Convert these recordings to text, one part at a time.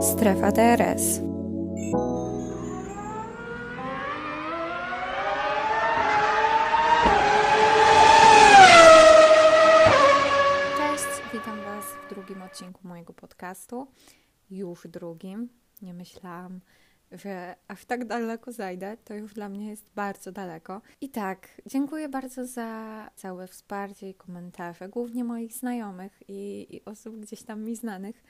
Strefa DRS. Odcinku mojego podcastu. Już drugim. Nie myślałam, że aż tak daleko zajdę. To już dla mnie jest bardzo daleko. I tak, dziękuję bardzo za całe wsparcie i komentarze, głównie moich znajomych i, i osób gdzieś tam mi znanych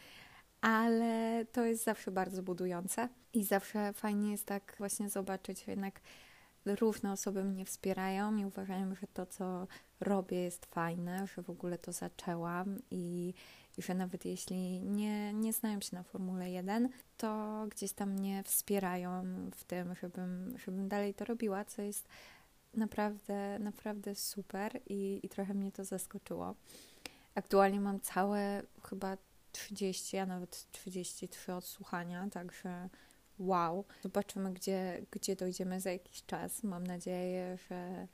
ale to jest zawsze bardzo budujące i zawsze fajnie jest tak właśnie zobaczyć, jednak różne osoby mnie wspierają i uważają, że to, co robię, jest fajne, że w ogóle to zaczęłam i, i że nawet jeśli nie, nie znają się na Formule 1, to gdzieś tam mnie wspierają w tym, żebym, żebym dalej to robiła, co jest naprawdę, naprawdę super i, i trochę mnie to zaskoczyło. Aktualnie mam całe chyba 30, a nawet 33 odsłuchania, także wow. Zobaczymy, gdzie, gdzie dojdziemy za jakiś czas. Mam nadzieję, że,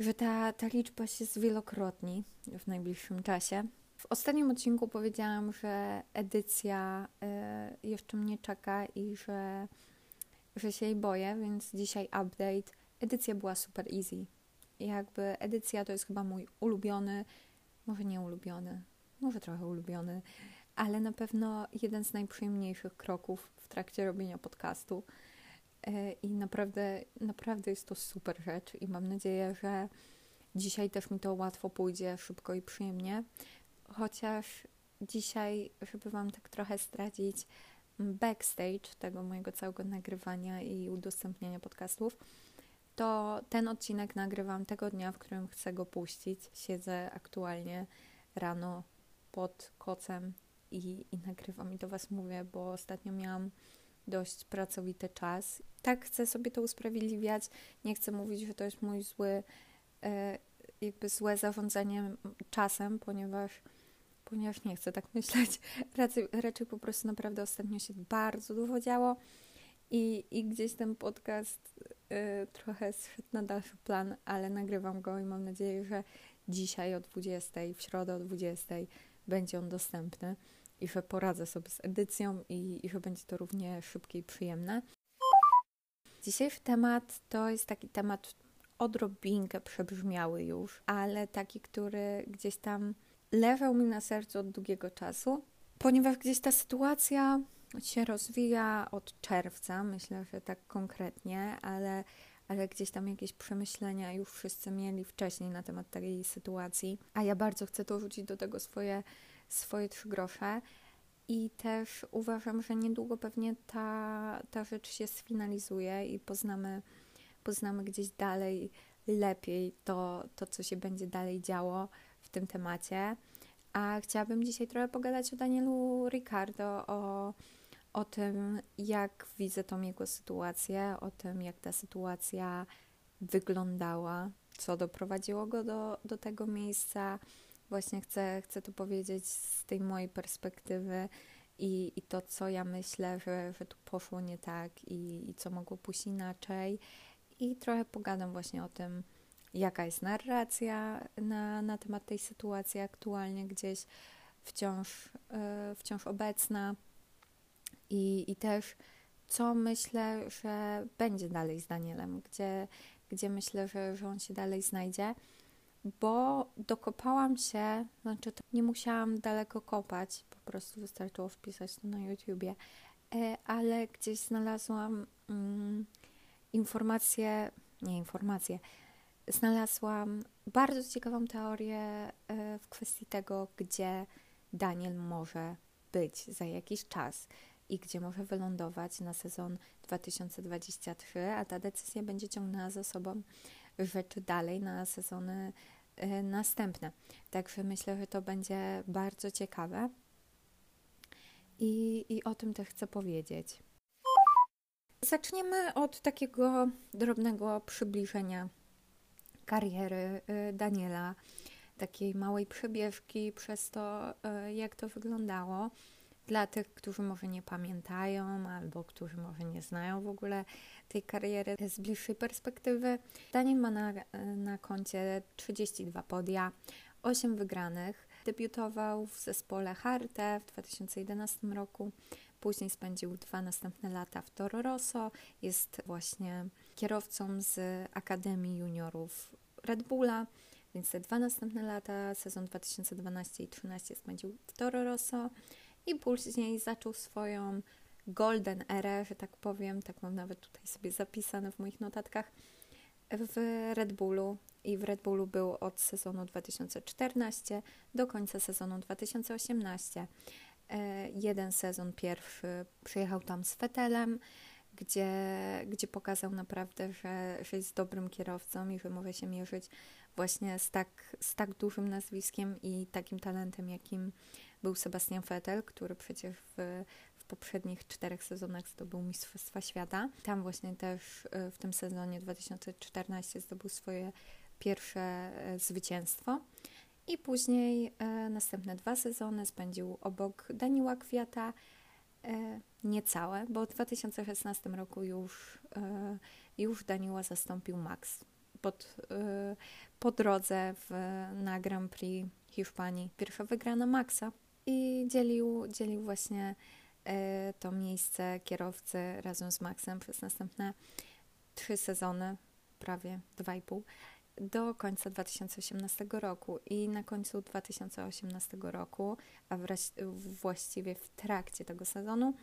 że ta, ta liczba się zwielokrotni w najbliższym czasie. W ostatnim odcinku powiedziałam, że edycja y, jeszcze mnie czeka i że, że się jej boję, więc dzisiaj update. Edycja była super easy. Jakby edycja to jest chyba mój ulubiony, może nie ulubiony, może trochę ulubiony, ale na pewno jeden z najprzyjemniejszych kroków w trakcie robienia podcastu. E, I naprawdę, naprawdę jest to super rzecz i mam nadzieję, że dzisiaj też mi to łatwo pójdzie, szybko i przyjemnie. Chociaż dzisiaj, żeby Wam tak trochę stracić backstage tego mojego całego nagrywania i udostępniania podcastów, to ten odcinek nagrywam tego dnia, w którym chcę go puścić. Siedzę aktualnie rano pod kocem i, i nagrywam i do Was mówię, bo ostatnio miałam dość pracowity czas. Tak chcę sobie to usprawiedliwiać. Nie chcę mówić, że to jest mój zły, e, jakby złe zarządzanie czasem, ponieważ, ponieważ nie chcę tak myśleć. Raczej, raczej po prostu naprawdę ostatnio się bardzo dużo działo i, i gdzieś ten podcast y, trochę zszedł na dalszy plan, ale nagrywam go i mam nadzieję, że dzisiaj o 20, w środę o 20 będzie on dostępny i że poradzę sobie z edycją i, i że będzie to równie szybkie i przyjemne. Dzisiejszy temat to jest taki temat odrobinkę przebrzmiały już, ale taki, który gdzieś tam leżał mi na sercu od długiego czasu, ponieważ gdzieś ta sytuacja się rozwija od czerwca, myślę, że tak konkretnie, ale, ale gdzieś tam jakieś przemyślenia już wszyscy mieli wcześniej na temat tej sytuacji, a ja bardzo chcę to rzucić do tego swoje swoje trzy grosze. I też uważam, że niedługo pewnie ta, ta rzecz się sfinalizuje i poznamy, poznamy gdzieś dalej lepiej to, to, co się będzie dalej działo w tym temacie. A chciałabym dzisiaj trochę pogadać o Danielu Ricardo, o, o tym, jak widzę tą jego sytuację, o tym, jak ta sytuacja wyglądała, co doprowadziło go do, do tego miejsca, Właśnie chcę, chcę to powiedzieć z tej mojej perspektywy i, i to, co ja myślę, że, że tu poszło nie tak i, i co mogło pójść inaczej. I trochę pogadam właśnie o tym, jaka jest narracja na, na temat tej sytuacji aktualnie gdzieś wciąż, yy, wciąż obecna. I, i też co myślę, że będzie dalej z Danielem, gdzie, gdzie myślę, że, że on się dalej znajdzie. Bo dokopałam się, znaczy nie musiałam daleko kopać, po prostu wystarczyło wpisać to na YouTubie, e, ale gdzieś znalazłam mm, informację, nie informację, znalazłam bardzo ciekawą teorię e, w kwestii tego, gdzie Daniel może być za jakiś czas i gdzie może wylądować na sezon 2023, a ta decyzja będzie ciągnęła za sobą rzeczy dalej na sezony e, następne. Także myślę, że to będzie bardzo ciekawe i, i o tym też chcę powiedzieć. Zaczniemy od takiego drobnego przybliżenia kariery e, Daniela, takiej małej przebieżki przez to, e, jak to wyglądało. Dla tych, którzy może nie pamiętają albo którzy może nie znają w ogóle tej kariery z bliższej perspektywy. Daniel ma na, na koncie 32 podia, 8 wygranych, Debiutował w zespole Harte w 2011 roku. Później spędził dwa następne lata w Toro Rosso. Jest właśnie kierowcą z Akademii Juniorów Red Bulla, więc te dwa następne lata, sezon 2012 i 2013 spędził w Toro Rosso i później zaczął swoją golden erę, że tak powiem, tak mam nawet tutaj sobie zapisane w moich notatkach, w Red Bullu i w Red Bullu był od sezonu 2014 do końca sezonu 2018. Jeden sezon pierwszy przyjechał tam z Fetelem, gdzie, gdzie pokazał naprawdę, że, że jest dobrym kierowcą i że może się mierzyć właśnie z tak, z tak dużym nazwiskiem i takim talentem, jakim był Sebastian Vettel, który przecież w, w poprzednich czterech sezonach zdobył Mistrzostwa Świata. Tam właśnie też e, w tym sezonie 2014 zdobył swoje pierwsze e, zwycięstwo. I później e, następne dwa sezony spędził obok Daniła Kwiata, e, niecałe, bo w 2016 roku już, e, już Daniła zastąpił Max pod, e, po drodze w, na Grand Prix Hiszpanii. Pierwsza wygrana Maxa i dzielił, dzielił właśnie e, to miejsce kierowcy razem z Maxem przez następne trzy sezony, prawie dwa i pół do końca 2018 roku i na końcu 2018 roku, a właściwie w trakcie tego sezonu,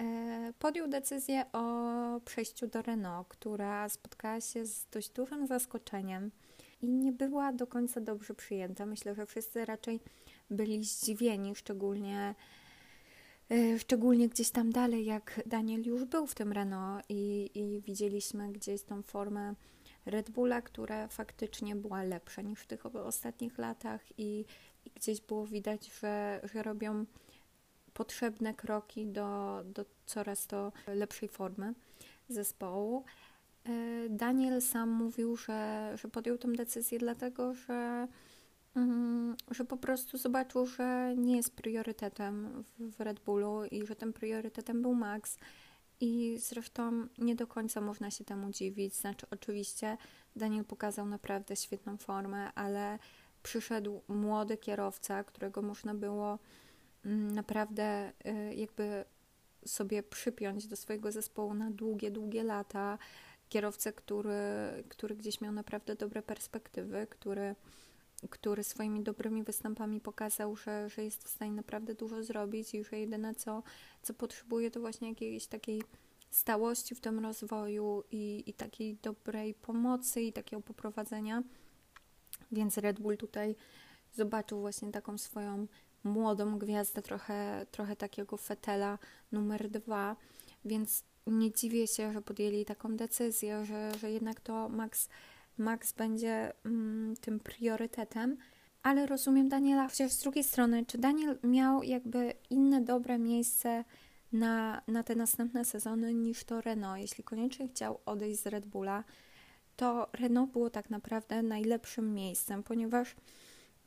e, podjął decyzję o przejściu do Renault, która spotkała się z dość dużym zaskoczeniem i nie była do końca dobrze przyjęta. Myślę, że wszyscy raczej byli zdziwieni, szczególnie e, szczególnie gdzieś tam dalej, jak Daniel już był w tym Renault i, i widzieliśmy gdzieś tą formę Red Bulla, która faktycznie była lepsza niż w tych ostatnich latach i, i gdzieś było widać, że, że robią potrzebne kroki do, do coraz to lepszej formy zespołu. E, Daniel sam mówił, że, że podjął tę decyzję dlatego, że, mm, że po prostu zobaczył, że nie jest priorytetem w Red Bullu i że tym priorytetem był Max i zresztą nie do końca można się temu dziwić. Znaczy, oczywiście Daniel pokazał naprawdę świetną formę, ale przyszedł młody kierowca, którego można było mm, naprawdę y, jakby sobie przypiąć do swojego zespołu na długie, długie lata. Kierowcę, który, który gdzieś miał naprawdę dobre perspektywy, który, który swoimi dobrymi występami pokazał, że, że jest w stanie naprawdę dużo zrobić i że jedyne co, co potrzebuje to właśnie jakiejś takiej stałości w tym rozwoju i, i takiej dobrej pomocy i takiego poprowadzenia. Więc Red Bull tutaj zobaczył właśnie taką swoją młodą gwiazdę, trochę, trochę takiego fetela numer dwa, więc nie dziwię się, że podjęli taką decyzję, że, że jednak to Max, Max będzie mm, tym priorytetem. Ale rozumiem Daniela, chociaż z drugiej strony, czy Daniel miał jakby inne dobre miejsce na, na te następne sezony niż to Renault. Jeśli koniecznie chciał odejść z Red Bulla, to Renault było tak naprawdę najlepszym miejscem, ponieważ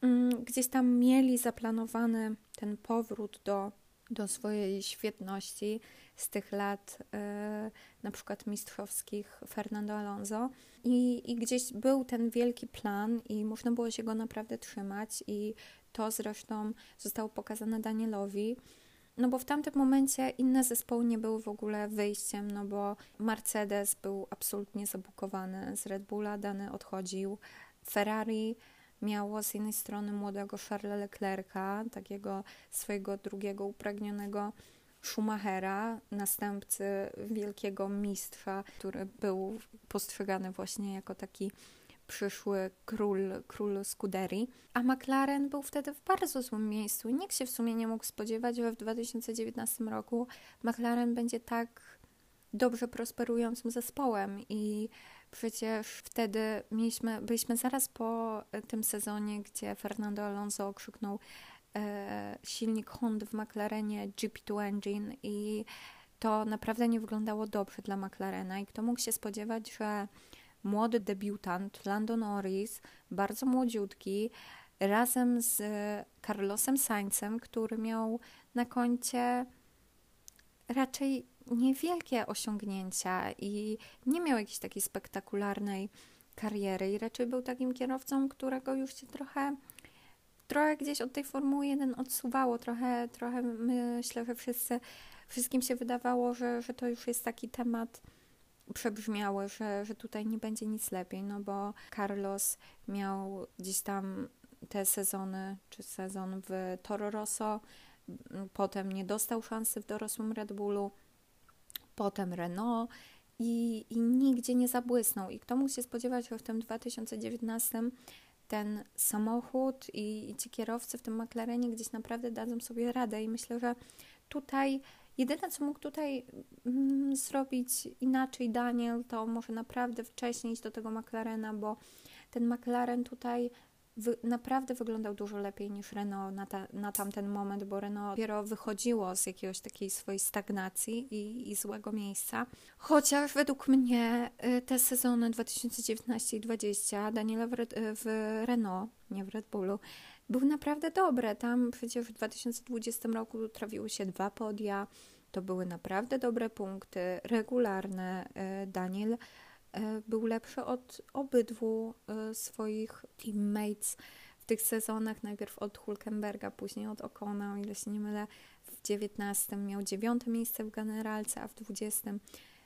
mm, gdzieś tam mieli zaplanowany ten powrót do, do swojej świetności z tych lat y, na przykład mistrzowskich Fernando Alonso. I, i gdzieś był ten wielki plan i można było się go naprawdę trzymać. I to zresztą zostało pokazane Danielowi. No bo w tamtym momencie inne zespoły nie były w ogóle wyjściem, no bo Mercedes był absolutnie zabukowany z Red Bulla, dany odchodził. Ferrari miało z jednej strony młodego Charlesa Leclerca, takiego swojego drugiego upragnionego Schumachera, następcy wielkiego mistrza, który był postrzegany właśnie jako taki przyszły król, król Scuderii, a McLaren był wtedy w bardzo złym miejscu. Nikt się w sumie nie mógł spodziewać, że w 2019 roku McLaren będzie tak dobrze prosperującym zespołem i przecież wtedy mieliśmy, byliśmy zaraz po tym sezonie, gdzie Fernando Alonso okrzyknął silnik Honda w McLarenie GP2 Engine i to naprawdę nie wyglądało dobrze dla McLarena i kto mógł się spodziewać, że młody debiutant Lando Norris, bardzo młodziutki, razem z Carlosem Sainzem, który miał na koncie raczej niewielkie osiągnięcia i nie miał jakiejś takiej spektakularnej kariery i raczej był takim kierowcą, którego już się trochę trochę gdzieś od tej Formuły 1 odsuwało, trochę, trochę myślę, że wszyscy, wszystkim się wydawało, że, że to już jest taki temat przebrzmiały, że, że tutaj nie będzie nic lepiej, no bo Carlos miał gdzieś tam te sezony, czy sezon w Toro Rosso, potem nie dostał szansy w dorosłym Red Bullu, potem Renault i, i nigdzie nie zabłysnął. I kto mógł się spodziewać, że w tym 2019 ten samochód i, i ci kierowcy w tym McLarenie gdzieś naprawdę dadzą sobie radę i myślę, że tutaj Jedyne, co mógł tutaj mm, zrobić inaczej Daniel, to może naprawdę wcześniej iść do tego McLarena, bo ten McLaren tutaj wy, naprawdę wyglądał dużo lepiej niż Renault na, ta, na tamten moment, bo Renault dopiero wychodziło z jakiegoś takiej swojej stagnacji i, i złego miejsca. Chociaż według mnie y, te sezony 2019 i 2020 Daniela w, w Renault, nie w Red Bullu, były naprawdę dobre. Tam przecież w 2020 roku trafiły się dwa podia. To były naprawdę dobre punkty, regularne. Y, Daniel był lepszy od obydwu y, swoich teammates w tych sezonach. Najpierw od Hulkenberga, później od Okona, o ile się nie mylę. W 19 miał dziewiąte miejsce w generalce, a w 20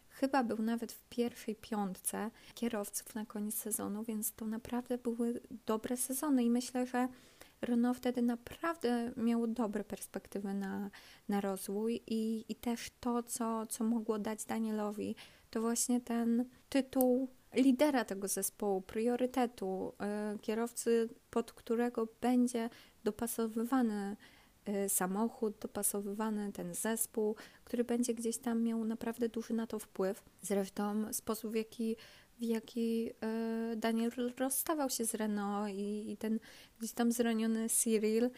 chyba był nawet w pierwszej piątce kierowców na koniec sezonu, więc to naprawdę były dobre sezony i myślę, że Renault wtedy naprawdę miało dobre perspektywy na, na rozwój i, i też to, co, co mogło dać Danielowi, to właśnie ten tytuł lidera tego zespołu, priorytetu, y, kierowcy, pod którego będzie dopasowywany y, samochód, dopasowywany ten zespół, który będzie gdzieś tam miał naprawdę duży na to wpływ. Zresztą sposób, w jaki w jaki e, Daniel rozstawał się z Renault i, i ten gdzieś tam zraniony Cyril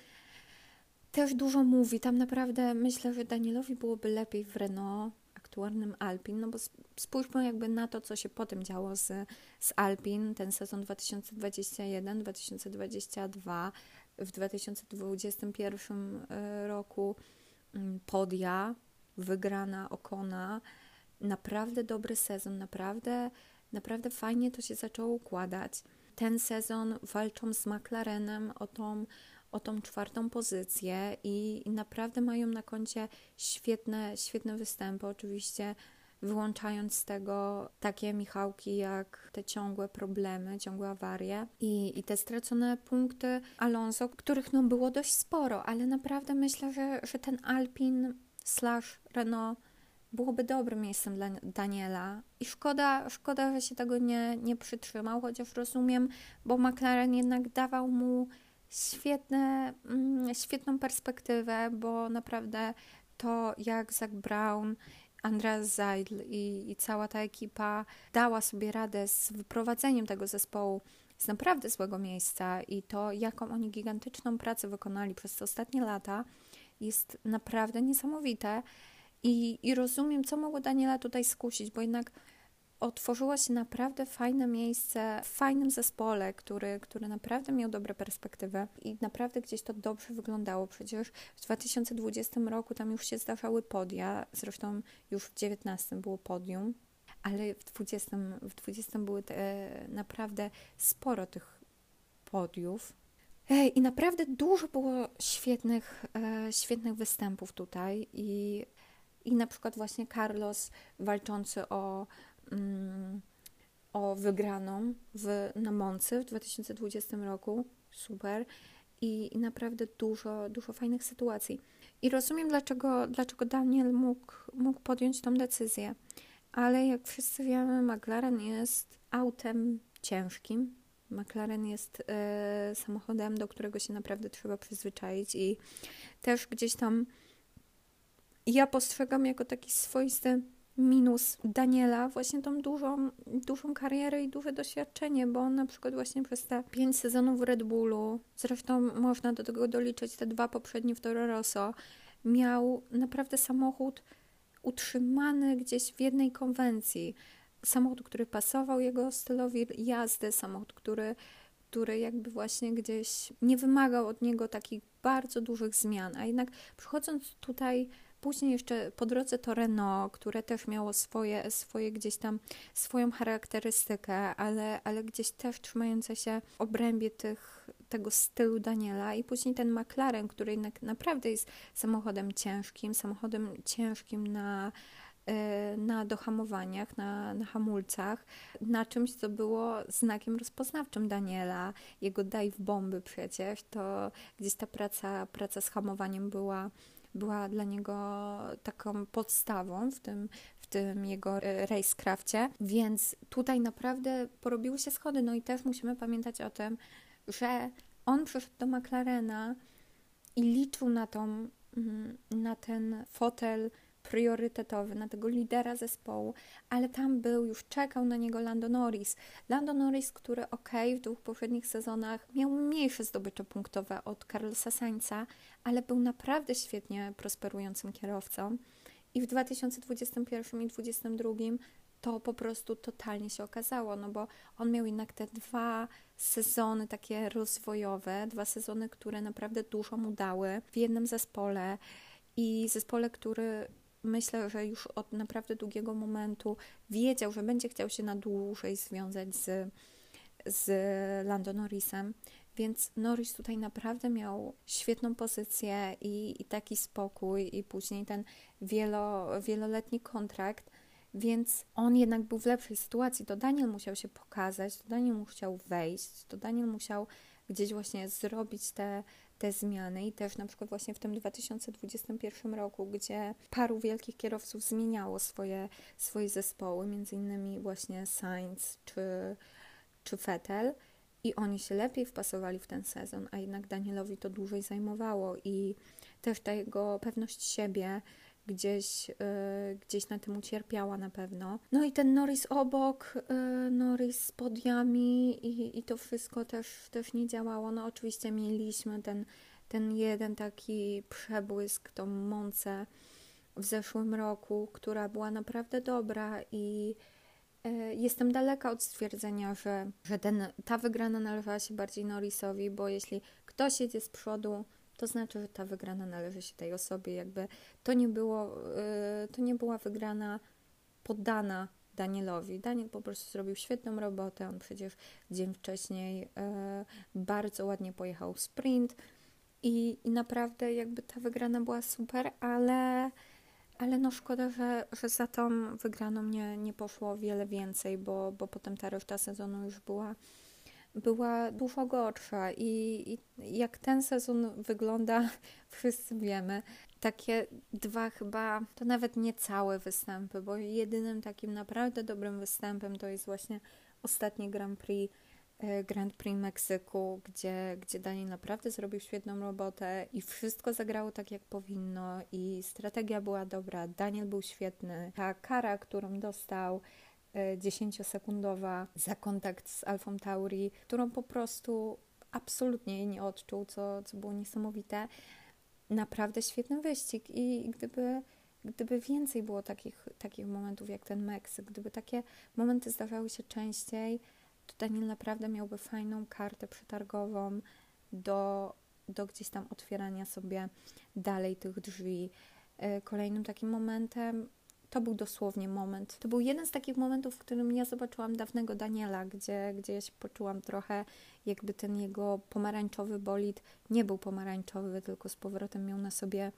też dużo mówi. Tam naprawdę myślę, że Danielowi byłoby lepiej w Renault aktualnym Alpin, no bo spójrzmy jakby na to, co się potem działo z, z Alpin, ten sezon 2021-2022, w 2021 e, roku mm, podia, wygrana Okona, naprawdę dobry sezon, naprawdę Naprawdę fajnie to się zaczęło układać. Ten sezon walczą z McLarenem o tą, o tą czwartą pozycję i, naprawdę mają na koncie świetne, świetne występy. Oczywiście wyłączając z tego takie Michałki jak te ciągłe problemy, ciągłe awarie i, i te stracone punkty Alonso, których no było dość sporo, ale naprawdę myślę, że, że ten Alpin slash Renault byłoby dobrym miejscem dla Daniela. I szkoda, szkoda, że się tego nie, nie przytrzymał, chociaż rozumiem, bo McLaren jednak dawał mu świetne, mm, świetną perspektywę, bo naprawdę to jak Zach Brown, Andreas Seidl i, i cała ta ekipa dała sobie radę z wyprowadzeniem tego zespołu z naprawdę złego miejsca i to, jaką oni gigantyczną pracę wykonali przez te ostatnie lata, jest naprawdę niesamowite. I, I rozumiem, co mogło Daniela tutaj skusić, bo jednak otworzyło się naprawdę fajne miejsce w fajnym zespole, który, który naprawdę miał dobre perspektywy i naprawdę gdzieś to dobrze wyglądało. Przecież w 2020 roku tam już się zdarzały podia, zresztą już w 19 było podium, ale w 20, w 20 były te, naprawdę sporo tych podiów. I naprawdę dużo było świetnych, e, świetnych występów tutaj i i na przykład właśnie Carlos walczący o, o wygraną w, na Moncy w 2020 roku. Super. I, naprawdę dużo, dużo fajnych sytuacji. I rozumiem, dlaczego, dlaczego Daniel mógł, mógł podjąć tą decyzję. Ale jak wszyscy wiemy, McLaren jest autem ciężkim. McLaren jest e, samochodem, do którego się naprawdę trzeba przyzwyczaić i też gdzieś tam ja postrzegam jako taki swoisty minus Daniela właśnie tą dużą, dużą karierę i duże doświadczenie, bo on na przykład właśnie przez te pięć sezonów w Red Bullu, zresztą można do tego doliczyć te dwa poprzednie w Toro Rosso, miał naprawdę samochód utrzymany gdzieś w jednej konwencji. Samochód, który pasował jego stylowi jazdy, samochód, który, który jakby właśnie gdzieś nie wymagał od niego takich bardzo dużych zmian, a jednak przychodząc tutaj Później jeszcze po drodze to Renault, które też miało swoje, swoje gdzieś tam, swoją charakterystykę, ale, ale gdzieś też trzymające się w obrębie tych, tego stylu Daniela. I później ten McLaren, który jednak naprawdę jest samochodem ciężkim, samochodem ciężkim na e, na dohamowaniach, na, na hamulcach, na czymś, co było znakiem rozpoznawczym Daniela, jego dive bomby przecież, to gdzieś ta praca, praca z hamowaniem była była dla niego taką podstawą w tym, w tym jego racecrafcie, więc tutaj naprawdę porobiły się schody. No i też musimy pamiętać o tym, że on przyszedł do McLarena i liczył na, tą, mm, na ten fotel priorytetowy, na tego lidera zespołu, ale tam był, już czekał na niego Lando Norris. Lando Norris, który ok, w dwóch poprzednich sezonach miał mniejsze zdobycze punktowe od Carlosa Sainza, ale był naprawdę świetnie prosperującym kierowcą. I w 2021 i 2022 to po prostu totalnie się okazało, no bo on miał jednak te dwa sezony takie rozwojowe, dwa sezony, które naprawdę dużo mu dały w jednym zespole i zespole, który myślę, że już od naprawdę długiego momentu wiedział, że będzie chciał się na dłużej związać z, z Lando Norrisem. Więc Norris tutaj naprawdę miał świetną pozycję i, i taki spokój, i później ten wielo, wieloletni kontrakt. Więc on jednak był w lepszej sytuacji. To Daniel musiał się pokazać, to Daniel musiał wejść, to Daniel musiał gdzieś właśnie zrobić te, te zmiany i też na przykład właśnie w tym 2021 roku, gdzie paru wielkich kierowców zmieniało swoje, swoje zespoły, między innymi właśnie Sainz czy, czy Vettel i oni się lepiej wpasowali w ten sezon, a jednak Danielowi to dłużej zajmowało i też ta jego pewność siebie gdzieś, yy, gdzieś na tym ucierpiała na pewno. No i ten Norris obok, yy, Norris z podiami i, i to wszystko też, też nie działało. No oczywiście mieliśmy ten, ten jeden taki przebłysk, tą Moncę w zeszłym roku, która była naprawdę dobra i yy, jestem daleka od stwierdzenia, że, że ten, ta wygrana należała się bardziej Norrisowi, bo jeśli ktoś jedzie z przodu, to znaczy, że ta wygrana należy się tej osobie. Jakby to nie było, y, to nie była wygrana poddana Danielowi. Daniel po prostu zrobił świetną robotę. On przecież dzień wcześniej y, bardzo ładnie pojechał sprint i, i naprawdę jakby ta wygrana była super, ale, ale no szkoda, że, że za tą wygraną nie, nie poszło wiele więcej, bo, bo potem ta reszta sezonu już była była dużo gorsza i, i jak ten sezon wygląda, wszyscy wiemy. Takie dwa chyba, to nawet nie całe występy, bo jedynym takim naprawdę dobrym występem to jest właśnie ostatni Grand Prix e, Grand Prix Meksyku, gdzie, gdzie Daniel naprawdę zrobił świetną robotę i wszystko zagrało tak, jak powinno i strategia była dobra, Daniel był świetny, ta kara, którą dostał, 10-sekundowa za kontakt z Alfą Tauri, którą po prostu absolutnie nie odczuł, co, co było niesamowite. Naprawdę świetny wyścig i gdyby, gdyby więcej było takich, takich momentów jak ten Meksyk, gdyby takie momenty zdarzały się częściej, to Daniel naprawdę miałby fajną kartę przetargową do, do gdzieś tam otwierania sobie dalej tych drzwi. E, kolejnym takim momentem to był dosłownie moment. To był jeden z takich momentów, w którym ja zobaczyłam dawnego Daniela, gdzie, gdzie ja się poczułam trochę, jakby ten jego pomarańczowy bolid nie był pomarańczowy, tylko z powrotem miał na sobie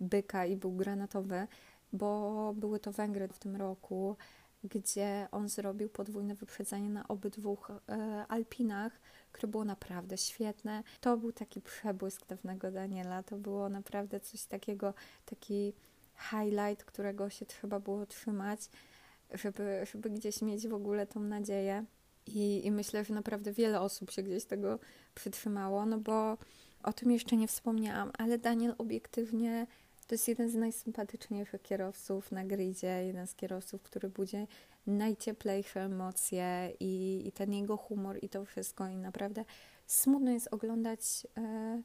byka i był granatowy, bo były to Węgry w tym roku, gdzie on zrobił podwójne wyprzedzenie na obydwu e, Alpinach, które było naprawdę świetne. To był taki przebłysk dawnego Daniela, to było naprawdę coś takiego, taki highlight, którego się trzeba było trzymać, żeby, żeby gdzieś mieć w ogóle tą nadzieję. I, I myślę, że naprawdę wiele osób się gdzieś tego przytrzymało, no bo o tym jeszcze nie wspomniałam, ale Daniel obiektywnie to jest jeden z najsympatyczniejszych kierowców na gridzie, jeden z kierowców, który budzi najcieplejsze emocje i, i ten jego humor i to wszystko. I naprawdę smutno jest oglądać e,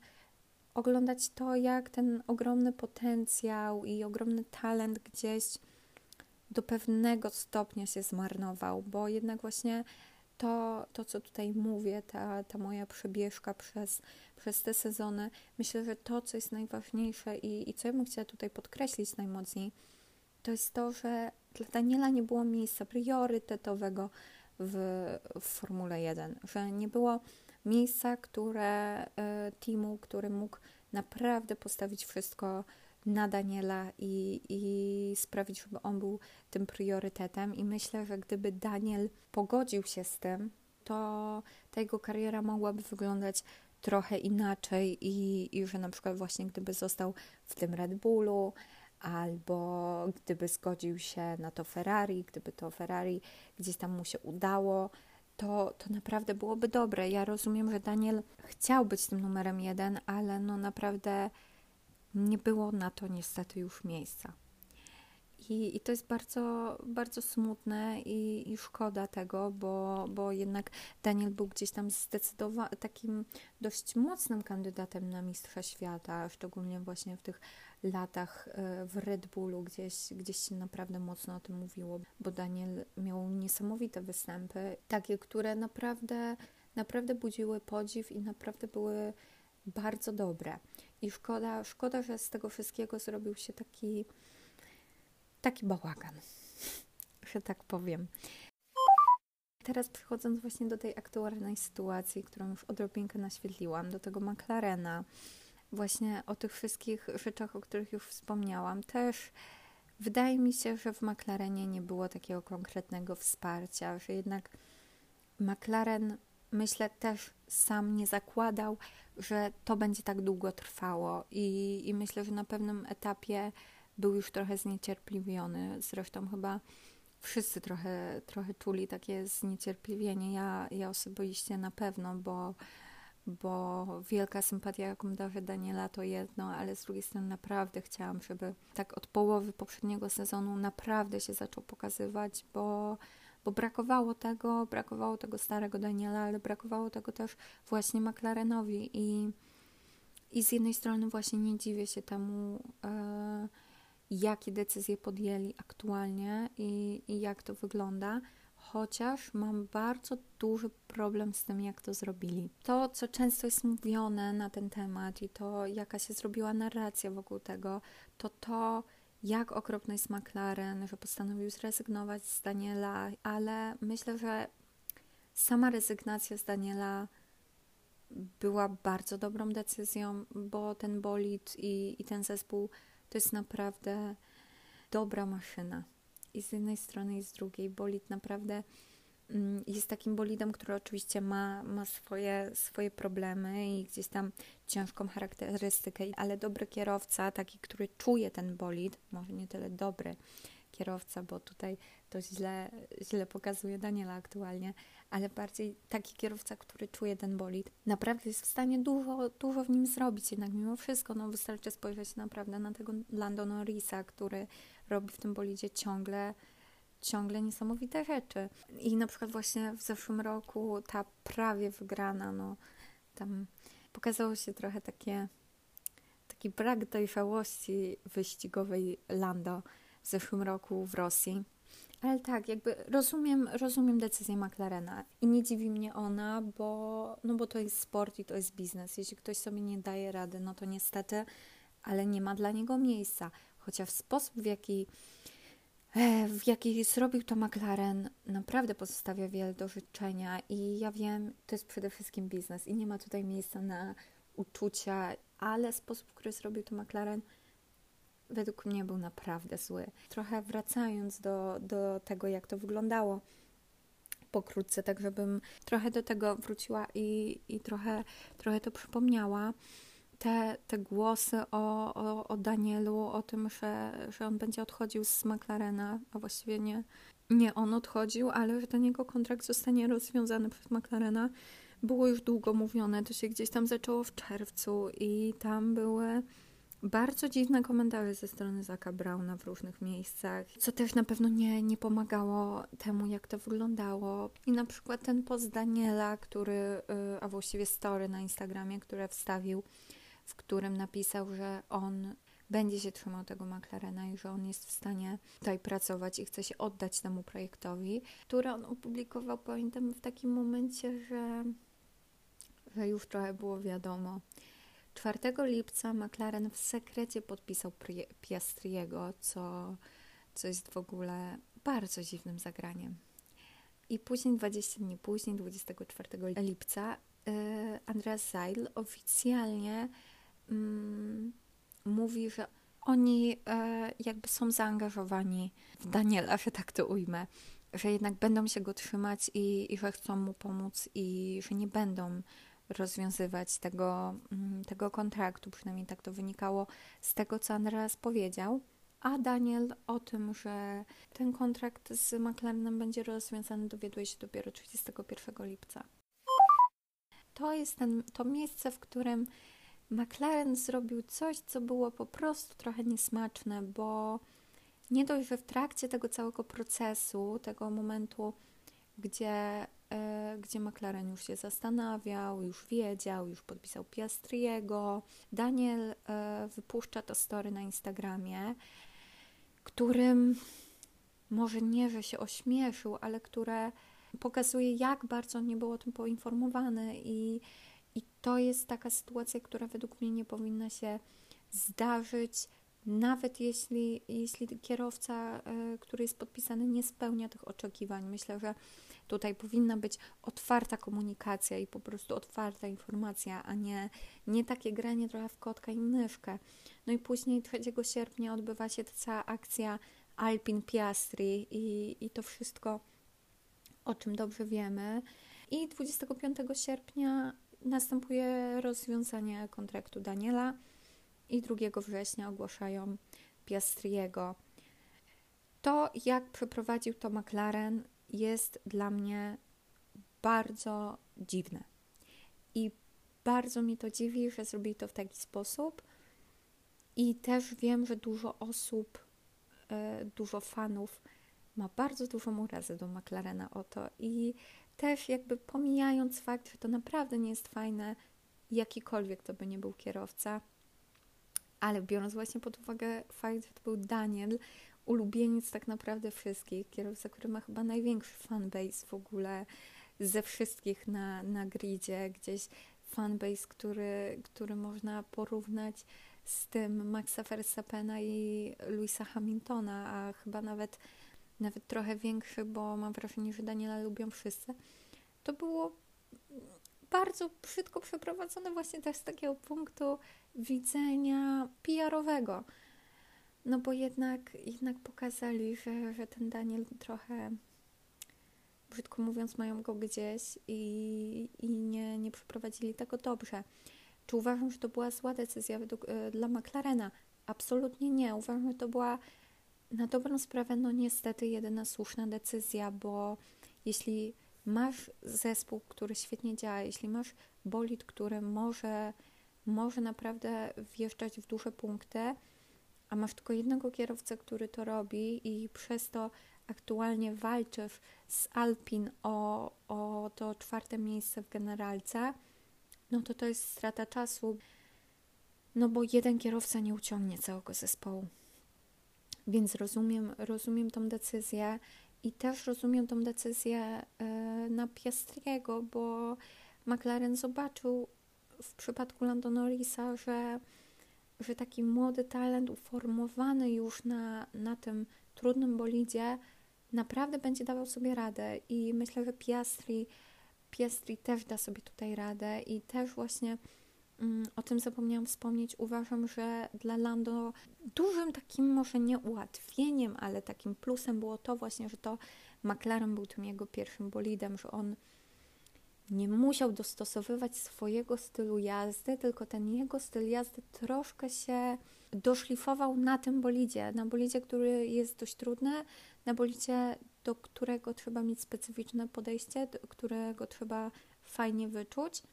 oglądać to, jak ten ogromny potencjał i ogromny talent gdzieś do pewnego stopnia się zmarnował, bo jednak właśnie to, to co tutaj mówię, ta, ta moja przebieżka przez, przez te sezony, myślę, że to, co jest najważniejsze i, i co ja bym chciała tutaj podkreślić najmocniej, to jest to, że dla Daniela nie było miejsca priorytetowego w, w Formule 1, że nie było miejsca, które e, teamu, który mógł naprawdę postawić wszystko na Daniela i, i sprawić, żeby on był tym priorytetem. I myślę, że gdyby Daniel pogodził się z tym, to ta jego kariera mogłaby wyglądać trochę inaczej i, i że na przykład właśnie gdyby został w tym Red Bullu, albo gdyby zgodził się na to Ferrari, gdyby to Ferrari gdzieś tam mu się udało, to, to naprawdę byłoby dobre. Ja rozumiem, że Daniel chciał być tym numerem jeden, ale no naprawdę nie było na to niestety już miejsca. I, I, to jest bardzo, bardzo smutne i, i szkoda tego, bo, bo jednak Daniel był gdzieś tam zdecydowanie takim dość mocnym kandydatem na Mistrza Świata, szczególnie właśnie w tych latach e, w Red Bullu gdzieś, gdzieś się naprawdę mocno o tym mówiło, bo Daniel miał niesamowite występy, takie, które naprawdę, naprawdę budziły podziw i naprawdę były bardzo dobre. I szkoda, szkoda, że z tego wszystkiego zrobił się taki, taki bałagan, że tak powiem. Teraz przechodząc właśnie do tej aktualnej sytuacji, którą już odrobinkę naświetliłam, do tego McLarena, właśnie o tych wszystkich rzeczach, o których już wspomniałam, też wydaje mi się, że w McLarenie nie było takiego konkretnego wsparcia, że jednak McLaren, myślę, też sam nie zakładał, że to będzie tak długo trwało i, i myślę, że na pewnym etapie był już trochę zniecierpliwiony. Zresztą chyba wszyscy trochę, trochę czuli takie zniecierpliwienie. Ja, ja osobiście na pewno, bo bo wielka sympatia, jaką darzę Daniela, to jedno, ale z drugiej strony naprawdę chciałam, żeby tak od połowy poprzedniego sezonu naprawdę się zaczął pokazywać, bo, bo brakowało tego, brakowało tego starego Daniela, ale brakowało tego też właśnie McLarenowi i, i z jednej strony właśnie nie dziwię się temu, e, jakie decyzje podjęli aktualnie i, i jak to wygląda, chociaż mam bardzo duży problem z tym, jak to zrobili. To, co często jest mówione na ten temat i to, jaka się zrobiła narracja wokół tego, to to, jak okropny jest McLaren, że postanowił zrezygnować z Daniela, ale myślę, że sama rezygnacja z Daniela była bardzo dobrą decyzją, bo ten bolid i, i ten zespół to jest naprawdę dobra maszyna i z jednej strony i z drugiej. Bolid naprawdę mm, jest takim bolidem, który oczywiście ma, ma swoje, swoje problemy i gdzieś tam ciężką charakterystykę, ale dobry kierowca, taki, który czuje ten bolid, może nie tyle dobry kierowca, bo tutaj to źle, źle pokazuje Daniela aktualnie, ale bardziej taki kierowca, który czuje ten bolid, naprawdę jest w stanie dużo, dużo w nim zrobić, jednak mimo wszystko, no wystarczy spojrzeć naprawdę na tego Lando Norrisa, który robi w tym bolidzie ciągle ciągle niesamowite rzeczy. I na przykład właśnie w zeszłym roku ta prawie wygrana, no tam pokazało się trochę takie taki brak dojrzałości wyścigowej Lando w zeszłym roku w Rosji. Ale tak, jakby rozumiem, rozumiem decyzję McLarena i nie dziwi mnie ona, bo, no bo to jest sport i to jest biznes. Jeśli ktoś sobie nie daje rady, no to niestety, ale nie ma dla niego miejsca chociaż sposób, w jaki, e, w jaki zrobił to McLaren, naprawdę pozostawia wiele do życzenia. I ja wiem, to jest przede wszystkim biznes i nie ma tutaj miejsca na uczucia, ale sposób, w który zrobił to McLaren, według mnie był naprawdę zły. Trochę wracając do, do tego, jak to wyglądało pokrótce, tak żebym trochę do tego wróciła i, i trochę, trochę to przypomniała te, te głosy o, o, o Danielu, o tym, że, że on będzie odchodził z McLarena, a właściwie nie, nie on odchodził, ale że ten jego kontrakt zostanie rozwiązany przez McLarena, było już długo mówione. To się gdzieś tam zaczęło w czerwcu i tam były bardzo dziwne komentarze ze strony Zaka Brauna w różnych miejscach, co też na pewno nie, nie pomagało temu, jak to wyglądało. I na przykład ten post Daniela, który, y, a właściwie story na Instagramie, które wstawił, w którym napisał, że on będzie się trzymał tego McLarena i że on jest w stanie tutaj pracować i chce się oddać temu projektowi, który on opublikował, pamiętam, w takim momencie, że, że już trochę było wiadomo. 4 lipca McLaren w sekrecie podpisał Piastriego, co, co jest w ogóle bardzo dziwnym zagraniem. I później, 20 dni później, 24 lipca, yy, Andreas Seidl oficjalnie yy, mówi, że oni yy, jakby są zaangażowani w Daniela, że tak to ujmę, że jednak będą się go trzymać i, i że chcą mu pomóc i że nie będą rozwiązywać tego, mm, tego kontraktu, przynajmniej tak to wynikało z tego, co Andreas powiedział. A Daniel o tym, że ten kontrakt z McLarenem będzie rozwiązany, dowiaduje się dopiero 31 lipca. To jest ten, to miejsce, w którym McLaren zrobił coś, co było po prostu trochę niesmaczne, bo nie dość, że w trakcie tego całego procesu, tego momentu, gdzie, e, gdzie McLaren już się zastanawiał, już wiedział, już podpisał Piastriego, Daniel e, wypuszcza to story na Instagramie, którym może nie, że się ośmieszył, ale które pokazuje, jak bardzo nie był o tym poinformowany i to jest taka sytuacja, która według mnie nie powinna się zdarzyć, nawet jeśli, jeśli kierowca, y, który jest podpisany, nie spełnia tych oczekiwań. Myślę, że tutaj powinna być otwarta komunikacja i po prostu otwarta informacja, a nie, nie takie granie trochę w kotka i myszkę. No i później 3 sierpnia odbywa się ta cała akcja Alpin Piastri i, i to wszystko, o czym dobrze wiemy. I 25 sierpnia następuje rozwiązanie kontraktu Daniela i 2 września ogłaszają Piastriego. To, jak przeprowadził to McLaren, jest dla mnie bardzo dziwne. I bardzo mi to dziwi, że zrobili to w taki sposób. I też wiem, że dużo osób, e, dużo fanów ma bardzo dużą urazę do McLarena o to. I też jakby pomijając fakt, że to naprawdę nie jest fajne, jakikolwiek to by nie był kierowca, ale biorąc właśnie pod uwagę fakt, że to był Daniel, ulubieniec tak naprawdę wszystkich, kierowca, który ma chyba największy fanbase w ogóle ze wszystkich na, na gridzie, gdzieś fanbase, który, który można porównać z tym Maxa Verstappena i Louisa Hamiltona, a chyba nawet, nawet trochę większy, bo mam wrażenie, że Daniela lubią wszyscy. To było bardzo brzydko przeprowadzone właśnie też z takiego punktu widzenia PR-owego. No bo jednak, jednak pokazali, że, że ten Daniel trochę, brzydko mówiąc, mają go gdzieś i, i nie, nie przeprowadzili tego dobrze. Czy uważam, że to była zła decyzja według, y, dla McLarena? Absolutnie nie. Uważam, że to była na dobrą sprawę, no niestety, jedyna słuszna decyzja, bo jeśli masz zespół, który świetnie działa, jeśli masz bolid, który może, może naprawdę wjeżdżać w duże punkty, a masz tylko jednego kierowcę, który to robi i przez to aktualnie walczysz z Alpin o, o to czwarte miejsce w generalce, no to to jest strata czasu, no bo jeden kierowca nie uciągnie całego zespołu. Więc rozumiem, rozumiem tą decyzję i też rozumiem tą decyzję y, na Piastriego, bo McLaren zobaczył w przypadku Lando Norrisa, że że taki młody talent uformowany już na, na tym trudnym bolidzie naprawdę będzie dawał sobie radę. I myślę, że Piastri, Piastri też da sobie tutaj radę i też właśnie o tym zapomniałam wspomnieć. Uważam, że dla Lando dużym takim może nie ułatwieniem, ale takim plusem było to właśnie, że to McLaren był tym jego pierwszym bolidem, że on nie musiał dostosowywać swojego stylu jazdy, tylko ten jego styl jazdy troszkę się doszlifował na tym bolidzie, na bolidzie, który jest dość trudny, na bolidzie, do którego trzeba mieć specyficzne podejście, do którego trzeba fajnie wyczuć.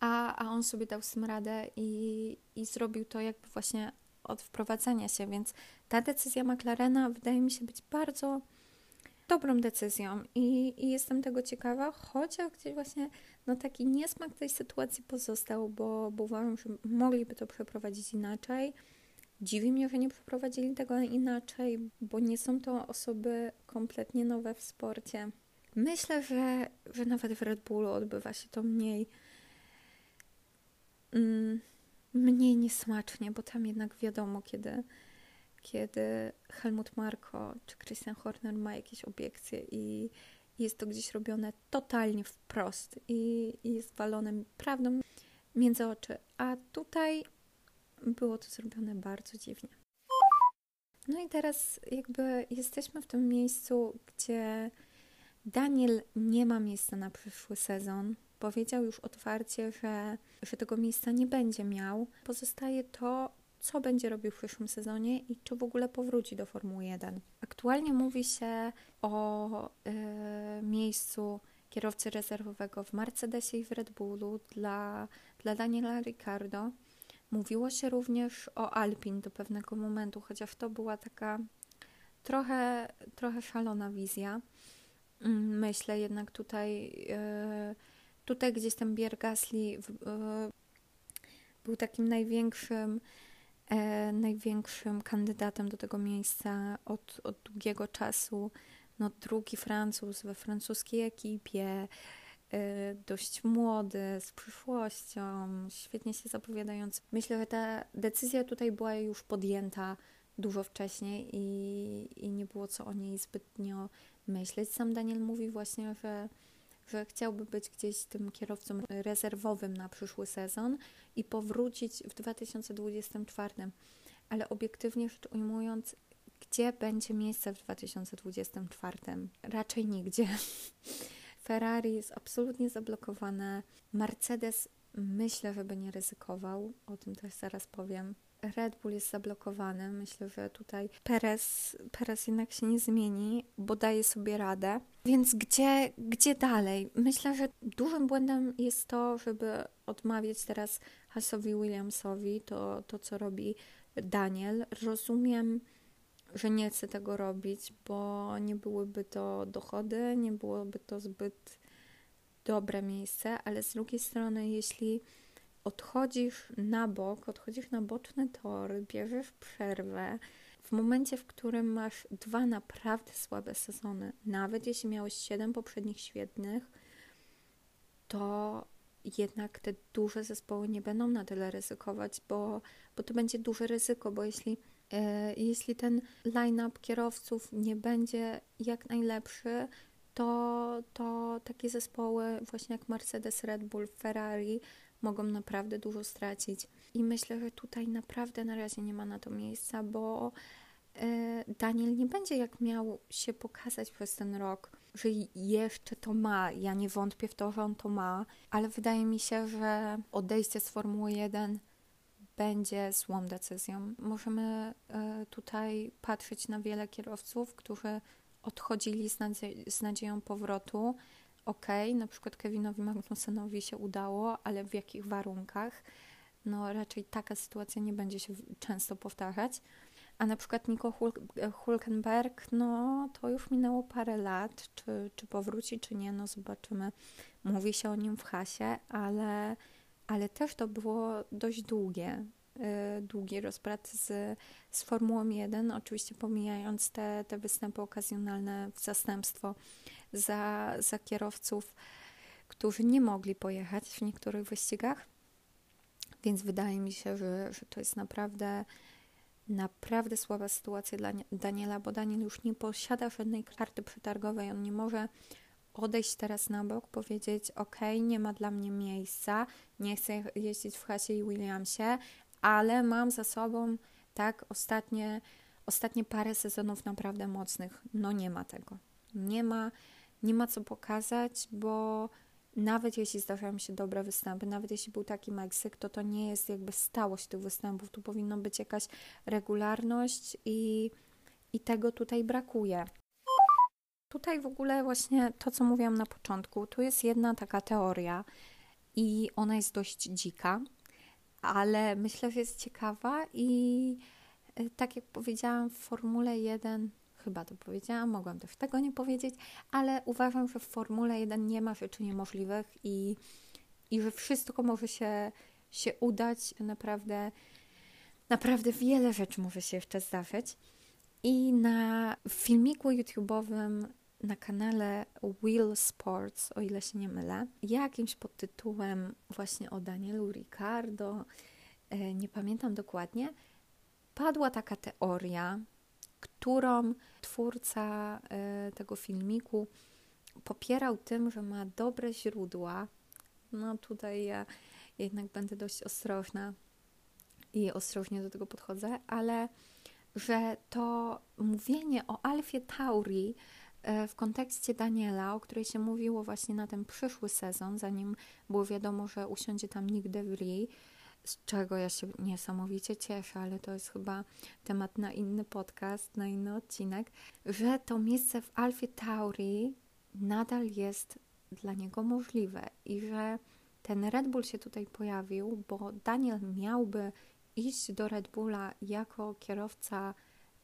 A, a on sobie dał z tym radę i, i zrobił to jakby właśnie od wprowadzenia się, więc ta decyzja McLarena wydaje mi się być bardzo dobrą decyzją i, i jestem tego ciekawa, chociaż gdzieś właśnie no taki niesmak tej sytuacji pozostał, bo, bo uważam, że mogliby to przeprowadzić inaczej. Dziwi mnie, że nie przeprowadzili tego inaczej, bo nie są to osoby kompletnie nowe w sporcie. Myślę, że, że nawet w Red Bullu odbywa się to mniej mm, mniej niesmacznie, bo tam jednak wiadomo, kiedy, kiedy Helmut Marko czy Christian Horner ma jakieś obiekcje i jest to gdzieś robione totalnie wprost i, i jest walone prawdą między oczy. A tutaj było to zrobione bardzo dziwnie. No i teraz jakby jesteśmy w tym miejscu, gdzie Daniel nie ma miejsca na przyszły sezon. Powiedział już otwarcie, że, że tego miejsca nie będzie miał. Pozostaje to, co będzie robił w przyszłym sezonie i czy w ogóle powróci do Formuły 1. Aktualnie mówi się o y, miejscu kierowcy rezerwowego w Mercedesie i w Red Bullu dla, dla Daniela Ricciardo. Mówiło się również o Alpin do pewnego momentu, chociaż to była taka trochę, trochę szalona wizja. Mm, myślę jednak tutaj, e, tutaj gdzieś ten Bier Gasly e, był takim największym, e, największym kandydatem do tego miejsca od, od długiego czasu. No, drugi Francuz we francuskiej ekipie, dość młody, z przyszłością, świetnie się zapowiadający. Myślę, że ta decyzja tutaj była już podjęta dużo wcześniej i, i nie było co o niej zbytnio myśleć. Sam Daniel mówi właśnie, że, że chciałby być gdzieś tym kierowcą rezerwowym na przyszły sezon i powrócić w 2024. Ale obiektywnie rzecz ujmując, gdzie będzie miejsce w 2024? Raczej nigdzie. Ferrari jest absolutnie zablokowane. Mercedes myślę, żeby nie ryzykował, o tym też zaraz powiem. Red Bull jest zablokowany. Myślę, że tutaj Perez, Perez jednak się nie zmieni, bo daje sobie radę. Więc gdzie, gdzie dalej? Myślę, że dużym błędem jest to, żeby odmawiać teraz Hasowi Williamsowi to, to co robi Daniel. Rozumiem, że nie chce tego robić, bo nie byłyby to dochody, nie byłoby to zbyt dobre miejsce, ale z drugiej strony, jeśli odchodzisz na bok, odchodzisz na boczny tor, bierzesz przerwę. W momencie, w którym masz dwa naprawdę słabe sezony, nawet jeśli miałeś siedem poprzednich świetnych, to jednak te duże zespoły nie będą na tyle ryzykować, bo, bo to będzie duże ryzyko, bo jeśli, e, jeśli ten line-up kierowców nie będzie jak najlepszy, to, to takie zespoły właśnie jak Mercedes, Red Bull, Ferrari mogą naprawdę dużo stracić. I myślę, że tutaj naprawdę na razie nie ma na to miejsca, bo e, Daniel nie będzie jak miał się pokazać przez ten rok, że jeszcze to ma. Ja nie wątpię w to, że on to ma, ale wydaje mi się, że odejście z Formuły 1 będzie złą decyzją. Możemy e, tutaj patrzeć na wiele kierowców, którzy odchodzili z, nadzie z nadzieją powrotu ok, na przykład Kevinowi Magnusenowi się udało, ale w jakich warunkach? No raczej taka sytuacja nie będzie się często powtarzać. A na przykład Nico Hulkenberg, no to już minęło parę lat, czy, czy powróci, czy nie, no zobaczymy. Mówi się o nim w hasie, ale, ale też to było dość długie, yy, długi rozprat z, z Formułą 1, oczywiście pomijając te, te występy okazjonalne w zastępstwo za, za kierowców, którzy nie mogli pojechać w niektórych wyścigach. Więc wydaje mi się, że, że to jest naprawdę, naprawdę słaba sytuacja dla Daniela, bo Daniel już nie posiada żadnej karty przetargowej. On nie może odejść teraz na bok, powiedzieć: OK, nie ma dla mnie miejsca, nie chcę jeździć w Hasie i Williamsie, ale mam za sobą tak ostatnie, ostatnie parę sezonów naprawdę mocnych. No nie ma tego. Nie ma nie ma co pokazać, bo nawet jeśli zdarzają się dobre występy, nawet jeśli był taki Meksyk, to to nie jest jakby stałość tych występów. Tu powinno być jakaś regularność i, i tego tutaj brakuje. Tutaj w ogóle właśnie to, co mówiłam na początku, tu jest jedna taka teoria i ona jest dość dzika, ale myślę, że jest ciekawa i e, tak jak powiedziałam, w Formule 1 chyba to powiedziałam, mogłam też tego nie powiedzieć, ale uważam, że w Formule 1 nie ma rzeczy niemożliwych i, i że wszystko może się, się udać. Naprawdę, naprawdę wiele rzeczy może się jeszcze zdarzyć. I na filmiku YouTube'owym na kanale Will Sports, o ile się nie mylę, jakimś pod tytułem właśnie o Danielu Ricardo, e, nie pamiętam dokładnie, padła taka teoria, którą twórca e, tego filmiku popierał tym, że ma dobre źródła. No tutaj ja jednak będę dość ostrożna i ostrożnie do tego podchodzę, ale że to mówienie o Alfie Tauri e, w kontekście Daniela, o której się mówiło właśnie na ten przyszły sezon, zanim było wiadomo, że usiądzie tam Nick DeVry, z czego ja się niesamowicie cieszę, ale to jest chyba temat na inny podcast, na inny odcinek, że to miejsce w Alfie Tauri nadal jest dla niego możliwe i że ten Red Bull się tutaj pojawił, bo Daniel miałby iść do Red Bulla jako kierowca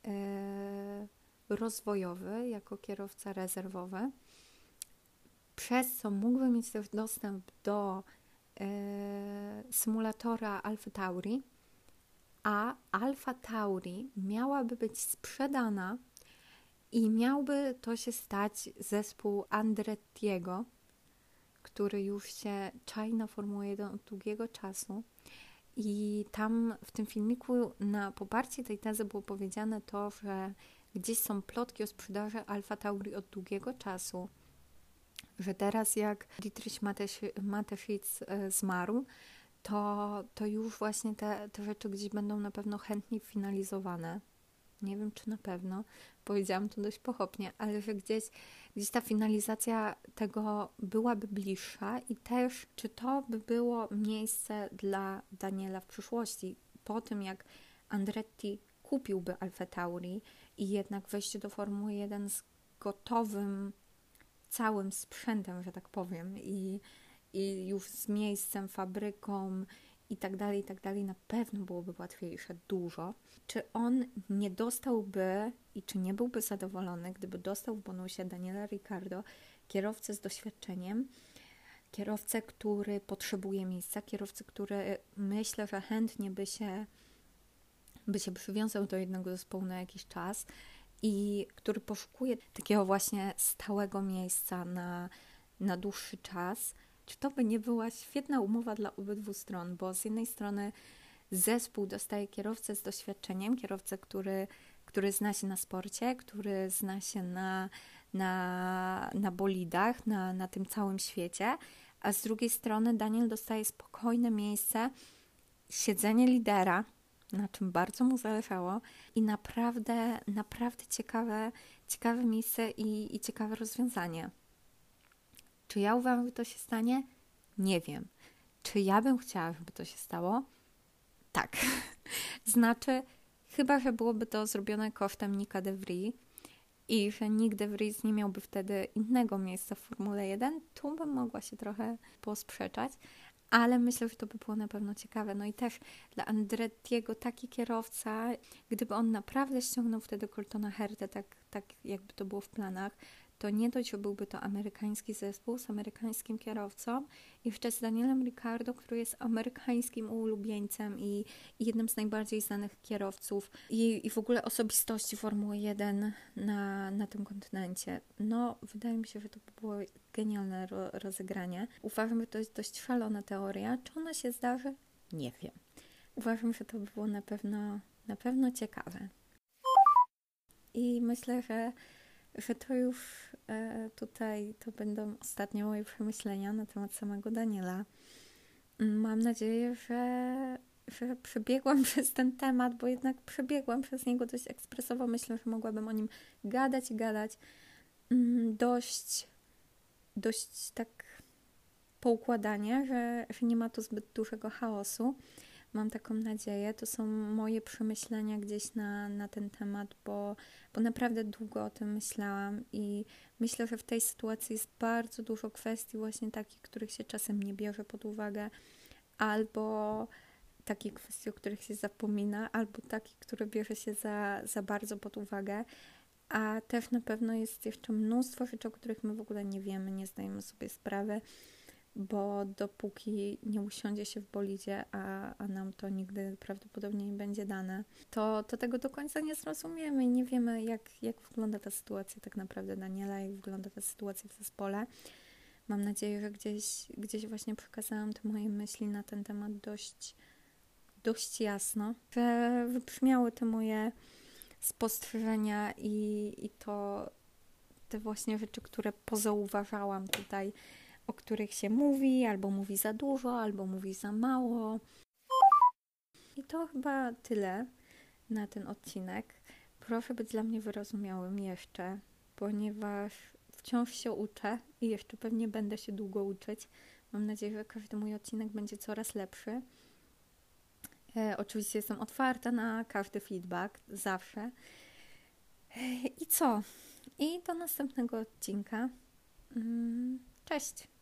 e, rozwojowy, jako kierowca rezerwowy, przez co mógłby mieć też dostęp do symulatora Alfa Tauri, a Alfa Tauri miałaby być sprzedana i miałby to się stać zespół Andrettiego, który już się czai na Formułę 1 od długiego czasu. I tam w tym filmiku na poparcie tej tezy było powiedziane to, że gdzieś są plotki o sprzedaży Alfa Tauri od długiego czasu, że teraz jak Dietrich Mateschitz e, zmarł, to, to już właśnie te, te rzeczy gdzieś będą na pewno chętniej finalizowane. Nie wiem, czy na pewno. Powiedziałam to dość pochopnie, ale że gdzieś gdzieś ta finalizacja tego byłaby bliższa i też, czy to by było miejsce dla Daniela w przyszłości, po tym jak Andretti kupiłby Alfa Tauri i jednak wejście do Formuły 1 z gotowym całym sprzętem, że tak powiem, i, i już z miejscem, fabryką i tak dalej, i tak dalej, na pewno byłoby łatwiejsze dużo. Czy on nie dostałby i czy nie byłby zadowolony, gdyby dostał w bonusie Daniela Ricardo, kierowcę z doświadczeniem, kierowcę, który potrzebuje miejsca, kierowcę, który myślę, że chętnie by się, by się przywiązał do jednego zespołu na jakiś czas i który poszukuje takiego właśnie stałego miejsca na, na dłuższy czas, czy to by nie była świetna umowa dla obydwu stron, bo z jednej strony zespół dostaje kierowcę z doświadczeniem, kierowcę, który, który zna się na sporcie, który zna się na, na, na bolidach, na, na tym całym świecie, a z drugiej strony Daniel dostaje spokojne miejsce, siedzenie lidera, na czym bardzo mu zależało i naprawdę, naprawdę ciekawe, ciekawe miejsce i, i ciekawe rozwiązanie. Czy ja uważam, że to się stanie? Nie wiem. Czy ja bym chciała, żeby to się stało? Tak. znaczy, chyba, że byłoby to zrobione kosztem Nika de Vries i że Nick de Vries nie miałby wtedy innego miejsca w Formule 1, tu bym mogła się trochę posprzeczać, ale myślę, że to by było na pewno ciekawe. No i też dla Andrettiego taki kierowca, gdyby on naprawdę ściągnął wtedy Coltona Hertę, tak, tak jakby to było w planach, to nie dość, byłby to amerykański zespół z amerykańskim kierowcą, jeszcze z Danielem Ricardo, który jest amerykańskim ulubieńcem i, i jednym z najbardziej znanych kierowców i, i w ogóle osobistości Formuły 1 na, na tym kontynencie. No, wydaje mi się, że to by było genialne ro, rozegranie. Uważam, że to jest dość szalona teoria. Czy ona się zdarzy? Nie wiem. Uważam, że to by było na pewno, na pewno ciekawe. I myślę, że że to już e, tutaj to będą ostatnie moje przemyślenia na temat samego Daniela. Mam nadzieję, że, że przebiegłam przez ten temat, bo jednak przebiegłam przez niego dość ekspresowo. Myślę, że mogłabym o nim gadać i gadać mm, dość, dość tak poukładanie, że, że nie ma tu zbyt dużego chaosu. Mam taką nadzieję. To są moje przemyślenia gdzieś na, na ten temat, bo, bo naprawdę długo o tym myślałam i myślę, że w tej sytuacji jest bardzo dużo kwestii właśnie takich, których się czasem nie bierze pod uwagę, albo takie kwestie, o których się zapomina, albo takie, które bierze się za, za bardzo pod uwagę. a też na pewno jest jeszcze mnóstwo rzeczy, o których my w ogóle nie wiemy, nie zdajemy sobie sprawy, bo dopóki nie usiądzie się w bolidzie, a, a nam to nigdy prawdopodobnie nie będzie dane, to, to tego do końca nie zrozumiemy i nie wiemy, jak, jak wygląda ta sytuacja tak naprawdę Daniela, jak wygląda ta sytuacja w zespole. Mam nadzieję, że gdzieś, gdzieś właśnie przekazałam te moje myśli na ten temat dość, dość jasno, że wybrzmiały te moje spostrzeżenia i, i to te właśnie rzeczy, które pozauważałam tutaj, o których się mówi, albo mówi za dużo, albo mówi za mało. I to chyba tyle na ten odcinek. Proszę być dla mnie wyrozumiałym jeszcze, ponieważ wciąż się uczę i jeszcze pewnie będę się długo uczyć. Mam nadzieję, że każdy mój odcinek będzie coraz lepszy. E, oczywiście jestem otwarta na każdy feedback, zawsze. E, I co? I do następnego odcinka. Mm, cześć!